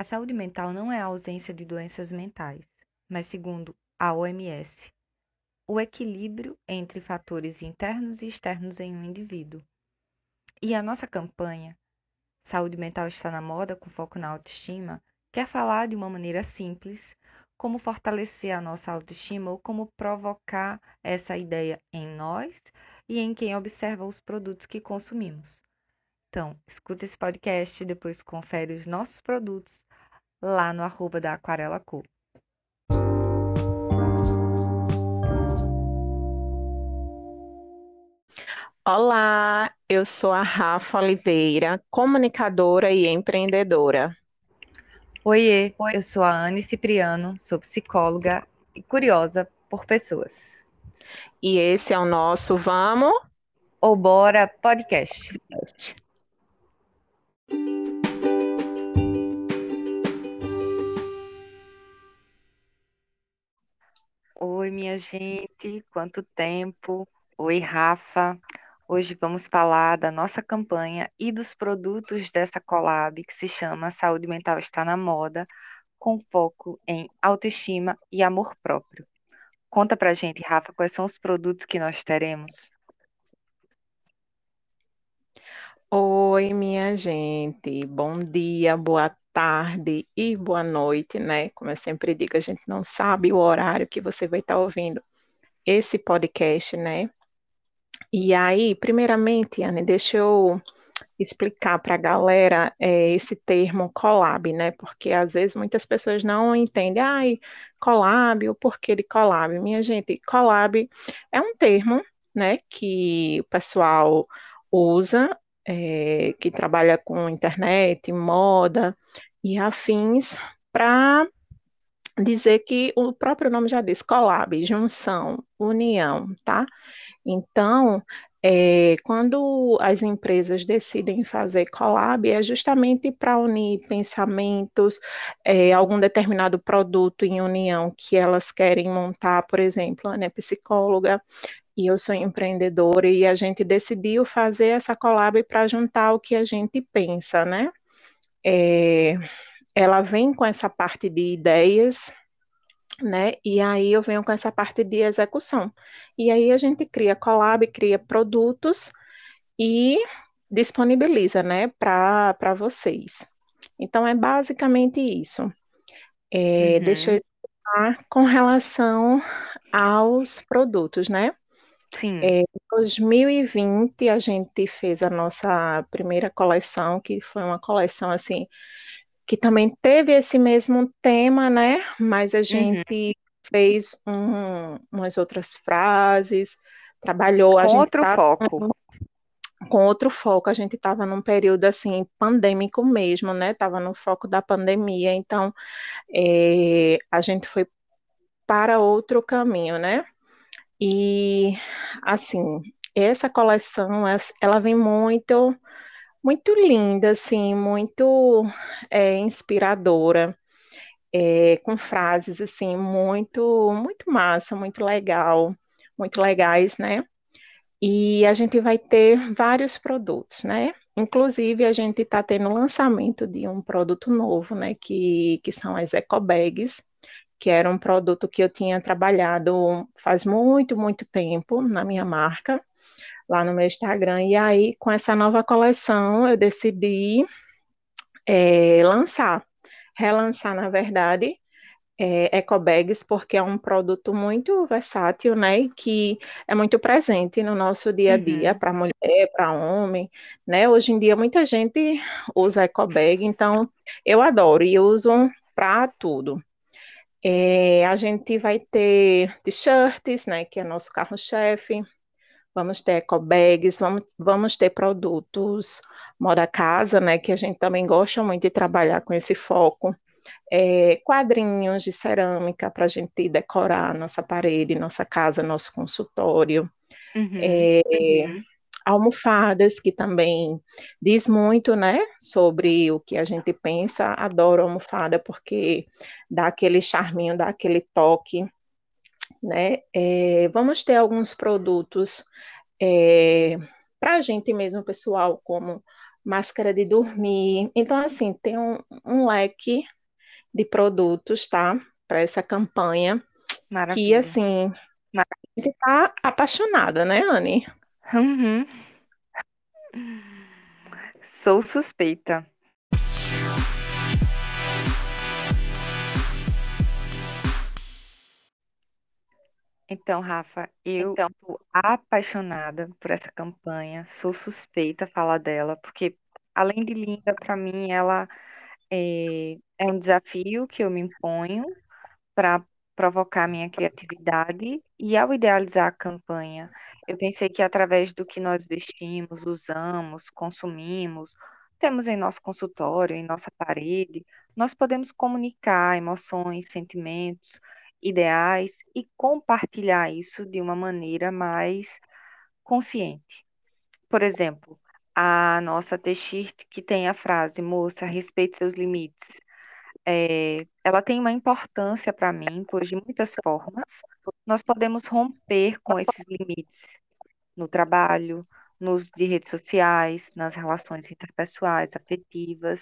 A saúde mental não é a ausência de doenças mentais, mas, segundo a OMS, o equilíbrio entre fatores internos e externos em um indivíduo. E a nossa campanha, Saúde Mental está na moda com foco na autoestima, quer falar de uma maneira simples como fortalecer a nossa autoestima ou como provocar essa ideia em nós e em quem observa os produtos que consumimos. Então, escuta esse podcast depois confere os nossos produtos lá no arroba da Aquarela Cor. Olá, eu sou a Rafa Oliveira, comunicadora e empreendedora. Oiê, eu sou a Anne Cipriano, sou psicóloga e curiosa por pessoas. E esse é o nosso Vamos ou Bora podcast. Oi, minha gente, quanto tempo? Oi, Rafa. Hoje vamos falar da nossa campanha e dos produtos dessa collab que se chama Saúde Mental está na moda, com foco em autoestima e amor próprio. Conta pra gente, Rafa, quais são os produtos que nós teremos? Oi, minha gente. Bom dia, boa tarde e boa noite, né? Como eu sempre digo, a gente não sabe o horário que você vai estar ouvindo esse podcast, né? E aí, primeiramente, Anne, deixa eu explicar para a galera é, esse termo collab, né? Porque às vezes muitas pessoas não entendem, ai, collab, o porquê de collab. Minha gente, collab é um termo, né, que o pessoal usa, é, que trabalha com internet, moda, e afins para dizer que o próprio nome já diz collab, junção, união, tá? Então, é, quando as empresas decidem fazer collab, é justamente para unir pensamentos, é, algum determinado produto em união que elas querem montar, por exemplo, né, psicóloga, e eu sou empreendedora, e a gente decidiu fazer essa collab para juntar o que a gente pensa, né? É, ela vem com essa parte de ideias, né? E aí eu venho com essa parte de execução. E aí a gente cria collab, cria produtos e disponibiliza, né, para vocês. Então é basicamente isso. É, uhum. Deixa eu com relação aos produtos, né? Sim. É, em 2020 a gente fez a nossa primeira coleção, que foi uma coleção assim que também teve esse mesmo tema, né? Mas a uhum. gente uhum. fez um, umas outras frases, trabalhou com a gente outro foco. Com outro foco, a gente estava num período assim pandêmico mesmo, né? Tava no foco da pandemia, então é, a gente foi para outro caminho, né? E, assim, essa coleção, ela vem muito, muito linda, assim, muito é, inspiradora, é, com frases, assim, muito, muito massa, muito legal, muito legais, né? E a gente vai ter vários produtos, né? Inclusive, a gente está tendo o lançamento de um produto novo, né? Que, que são as eco bags, que era um produto que eu tinha trabalhado faz muito, muito tempo na minha marca, lá no meu Instagram. E aí, com essa nova coleção, eu decidi é, lançar, relançar, na verdade, é, ecobags, porque é um produto muito versátil, né? Que é muito presente no nosso dia a dia, uhum. para mulher, para homem, né? Hoje em dia muita gente usa ecobag, então eu adoro e uso para tudo. É, a gente vai ter t-shirts, né, que é nosso carro-chefe, vamos ter ecobags, vamos, vamos ter produtos moda casa, né, que a gente também gosta muito de trabalhar com esse foco, é, quadrinhos de cerâmica para a gente decorar nossa parede, nossa casa, nosso consultório, uhum, é, uhum almofadas, que também diz muito, né, sobre o que a gente pensa. Adoro almofada porque dá aquele charminho, dá aquele toque, né. É, vamos ter alguns produtos é, para a gente mesmo, pessoal, como máscara de dormir. Então, assim, tem um, um leque de produtos, tá? Para essa campanha. Que, Maravilha. assim, a gente tá apaixonada, né, Anne? Uhum. Sou suspeita. Então, Rafa, eu Então, estou apaixonada por essa campanha, sou suspeita a falar dela, porque além de linda, para mim, ela é, é um desafio que eu me imponho para provocar minha criatividade. E ao idealizar a campanha, eu pensei que através do que nós vestimos, usamos, consumimos, temos em nosso consultório, em nossa parede, nós podemos comunicar emoções, sentimentos, ideais e compartilhar isso de uma maneira mais consciente. Por exemplo, a nossa t-shirt que tem a frase, moça, respeite seus limites é, ela tem uma importância para mim, pois de muitas formas nós podemos romper com esses limites no trabalho, nos de redes sociais, nas relações interpessoais, afetivas,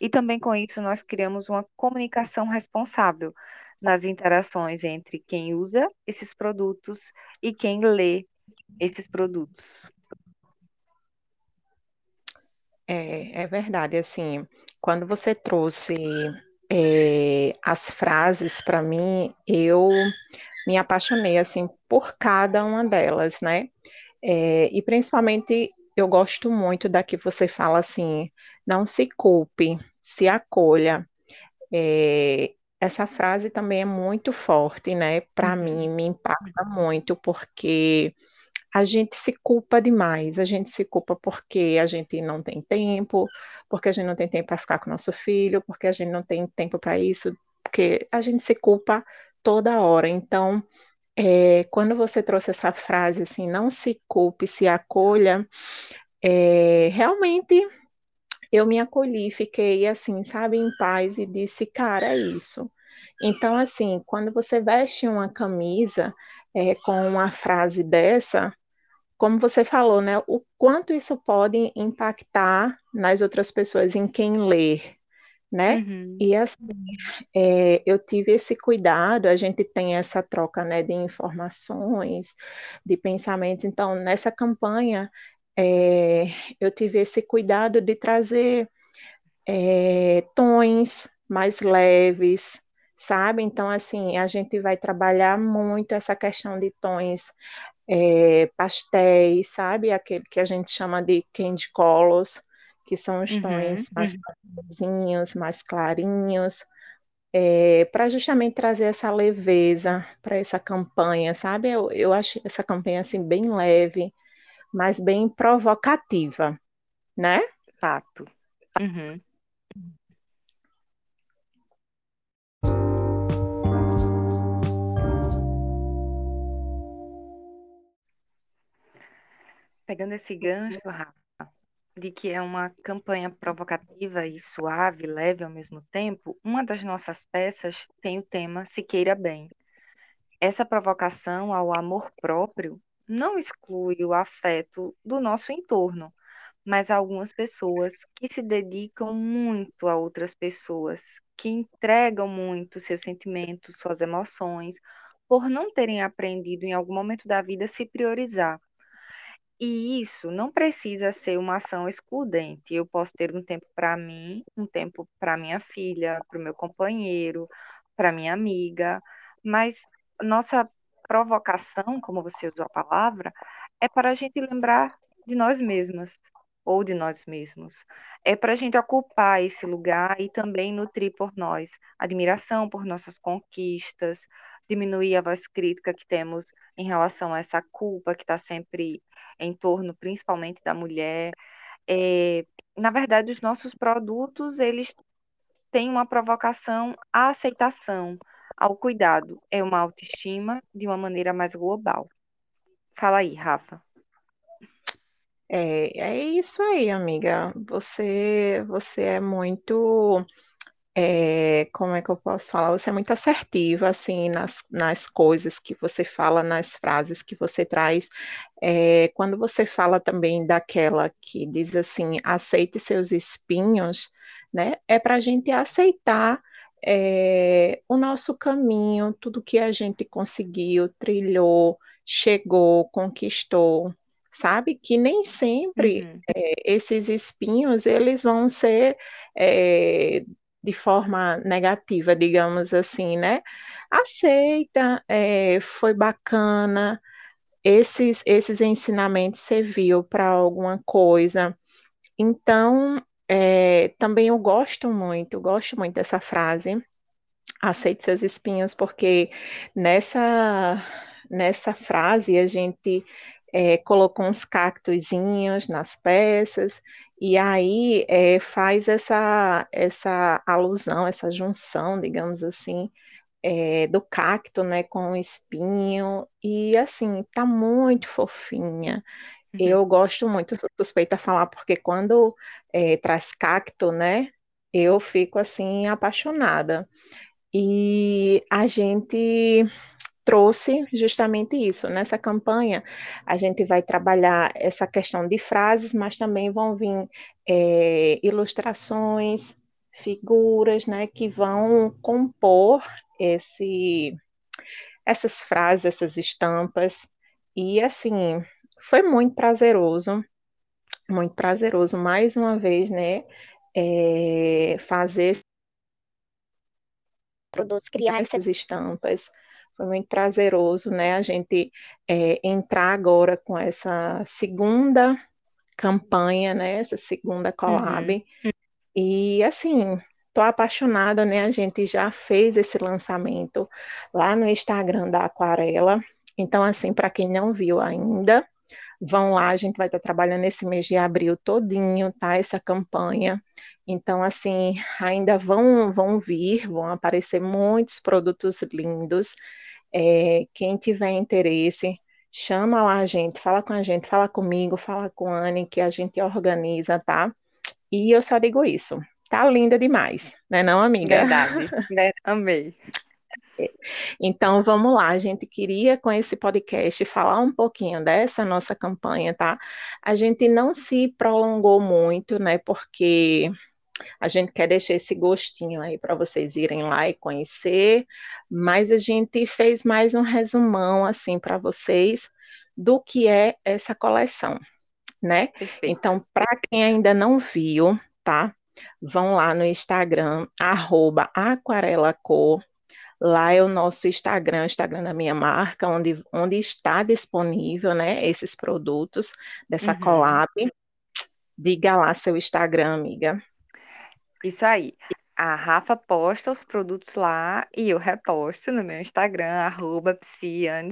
e também com isso nós criamos uma comunicação responsável nas interações entre quem usa esses produtos e quem lê esses produtos. é, é verdade, assim, quando você trouxe é, as frases para mim, eu me apaixonei, assim, por cada uma delas, né? É, e principalmente eu gosto muito da que você fala assim, não se culpe, se acolha. É, essa frase também é muito forte, né? Para mim, Uhum. me impacta muito, porque a gente se culpa demais, a gente se culpa porque a gente não tem tempo, porque a gente não tem tempo para ficar com nosso filho, porque a gente não tem tempo para isso, porque a gente se culpa toda hora. Então, é, quando você trouxe essa frase assim, não se culpe, se acolha, é, realmente eu me acolhi, fiquei assim, sabe, em paz e disse, cara, é isso. Então, assim, quando você veste uma camisa é, com uma frase dessa, como você falou, né, o quanto isso pode impactar nas outras pessoas, em quem lê, né? Uhum. E assim, é, eu tive esse cuidado, a gente tem essa troca, né, de informações, de pensamentos. Então, nessa campanha, é, eu tive esse cuidado de trazer é, tons mais leves, sabe? Então, assim, a gente vai trabalhar muito essa questão de tons é, pastéis, sabe? Aquele que a gente chama de candy colors, que são os Uhum. tons mais clarinhos, mais clarinhos, é, para justamente trazer essa leveza para essa campanha, sabe? Eu, eu acho essa campanha assim bem leve, mas bem provocativa, né? Fato. Uhum. Pegando esse gancho, Rafa, de que é uma campanha provocativa e suave, leve ao mesmo tempo, uma das nossas peças tem o tema Se Queira Bem. Essa provocação ao amor próprio não exclui o afeto do nosso entorno, mas algumas pessoas que se dedicam muito a outras pessoas, que entregam muito seus sentimentos, suas emoções, por não terem aprendido em algum momento da vida se priorizar. E isso não precisa ser uma ação excludente. Eu posso ter um tempo para mim, um tempo para minha filha, para o meu companheiro, para minha amiga, mas nossa provocação, como você usou a palavra, é para a gente lembrar de nós mesmas ou de nós mesmos. É para a gente ocupar esse lugar e também nutrir por nós admiração por nossas conquistas, diminuir a voz crítica que temos em relação a essa culpa que está sempre em torno principalmente da mulher. É, na verdade, os nossos produtos, eles têm uma provocação à aceitação, ao cuidado, é uma autoestima de uma maneira mais global. Fala aí, Rafa. É, é isso aí, amiga. Você, você é muito é, como é que eu posso falar? Você é muito assertiva, assim, nas, nas coisas que você fala, nas frases que você traz. É, quando você fala também daquela que diz assim, aceite seus espinhos, né? É para a gente aceitar é, o nosso caminho, tudo que a gente conseguiu, trilhou, chegou, conquistou, sabe? Que nem sempre uhum. é, esses espinhos eles vão ser é, de forma negativa, digamos assim, né? Aceita, é, foi bacana, esses, esses ensinamentos serviu para alguma coisa. Então, é, também eu gosto muito, gosto muito dessa frase, aceite seus espinhos, porque nessa, nessa frase a gente é, colocou uns cactuzinhos nas peças, e aí é, faz essa, essa alusão, essa junção, digamos assim, é, do cacto, né, com o espinho, e assim, tá muito fofinha. Uhum. Eu gosto muito, sou suspeita a falar, porque quando é, traz cacto, né, eu fico assim apaixonada. E a gente trouxe justamente isso. Nessa campanha, a gente vai trabalhar essa questão de frases, mas também vão vir é, ilustrações, figuras, né, que vão compor esse, essas frases, essas estampas. E assim, foi muito prazeroso, muito prazeroso, mais uma vez, né, é, fazer produtos, criar essas estampas foi muito prazeroso, né? A gente é, entrar agora com essa segunda campanha, né? Essa segunda collab. Uhum. E assim, tô apaixonada, né? A gente já fez esse lançamento lá no Instagram da Aquarela. Então, assim, para quem não viu ainda, vão lá, a gente vai estar trabalhando esse mês de abril todinho, tá? Essa campanha. Então, assim, ainda vão, vão vir, vão aparecer muitos produtos lindos. É, quem tiver interesse, chama lá a gente, fala com a gente, fala comigo, fala com a Anne, que a gente organiza, tá? E eu só digo isso. Tá linda demais, né não, amiga? Verdade, amei. Então vamos lá, a gente queria com esse podcast falar um pouquinho dessa nossa campanha, tá? A gente não se prolongou muito, né? Porque a gente quer deixar esse gostinho aí para vocês irem lá e conhecer, mas a gente fez mais um resumão assim para vocês do que é essa coleção, né? Perfeito. Então, para quem ainda não viu, tá? Vão lá no Instagram, arroba aquarelacor. Lá é o nosso Instagram, o Instagram da minha marca, onde, onde está disponível, né, esses produtos dessa uhum. collab. Diga lá seu Instagram, amiga. Isso aí. A Rafa posta os produtos lá e eu reposto no meu Instagram, arroba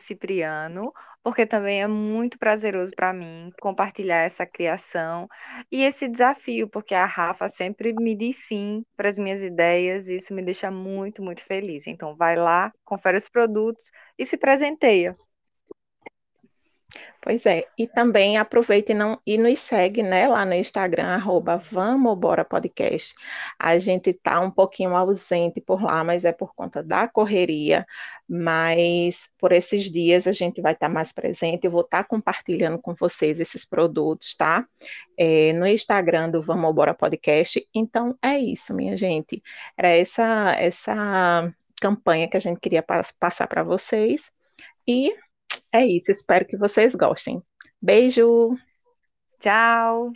Cipriano, porque também é muito prazeroso para mim compartilhar essa criação e esse desafio, porque a Rafa sempre me diz sim para as minhas ideias e isso me deixa muito, muito feliz. Então vai lá, confere os produtos e se presenteia. Pois é, e também aproveite e, não, e nos segue, né, lá no Instagram, arroba. A gente tá um pouquinho ausente por lá, mas é por conta da correria, mas por esses dias a gente vai estar tá mais presente, eu vou estar tá compartilhando com vocês esses produtos, tá? É, no Instagram do Vamos Bora Podcast. Então, é isso, minha gente. Era essa, essa campanha que a gente queria passar para vocês. E é isso, espero que vocês gostem. Beijo! Tchau!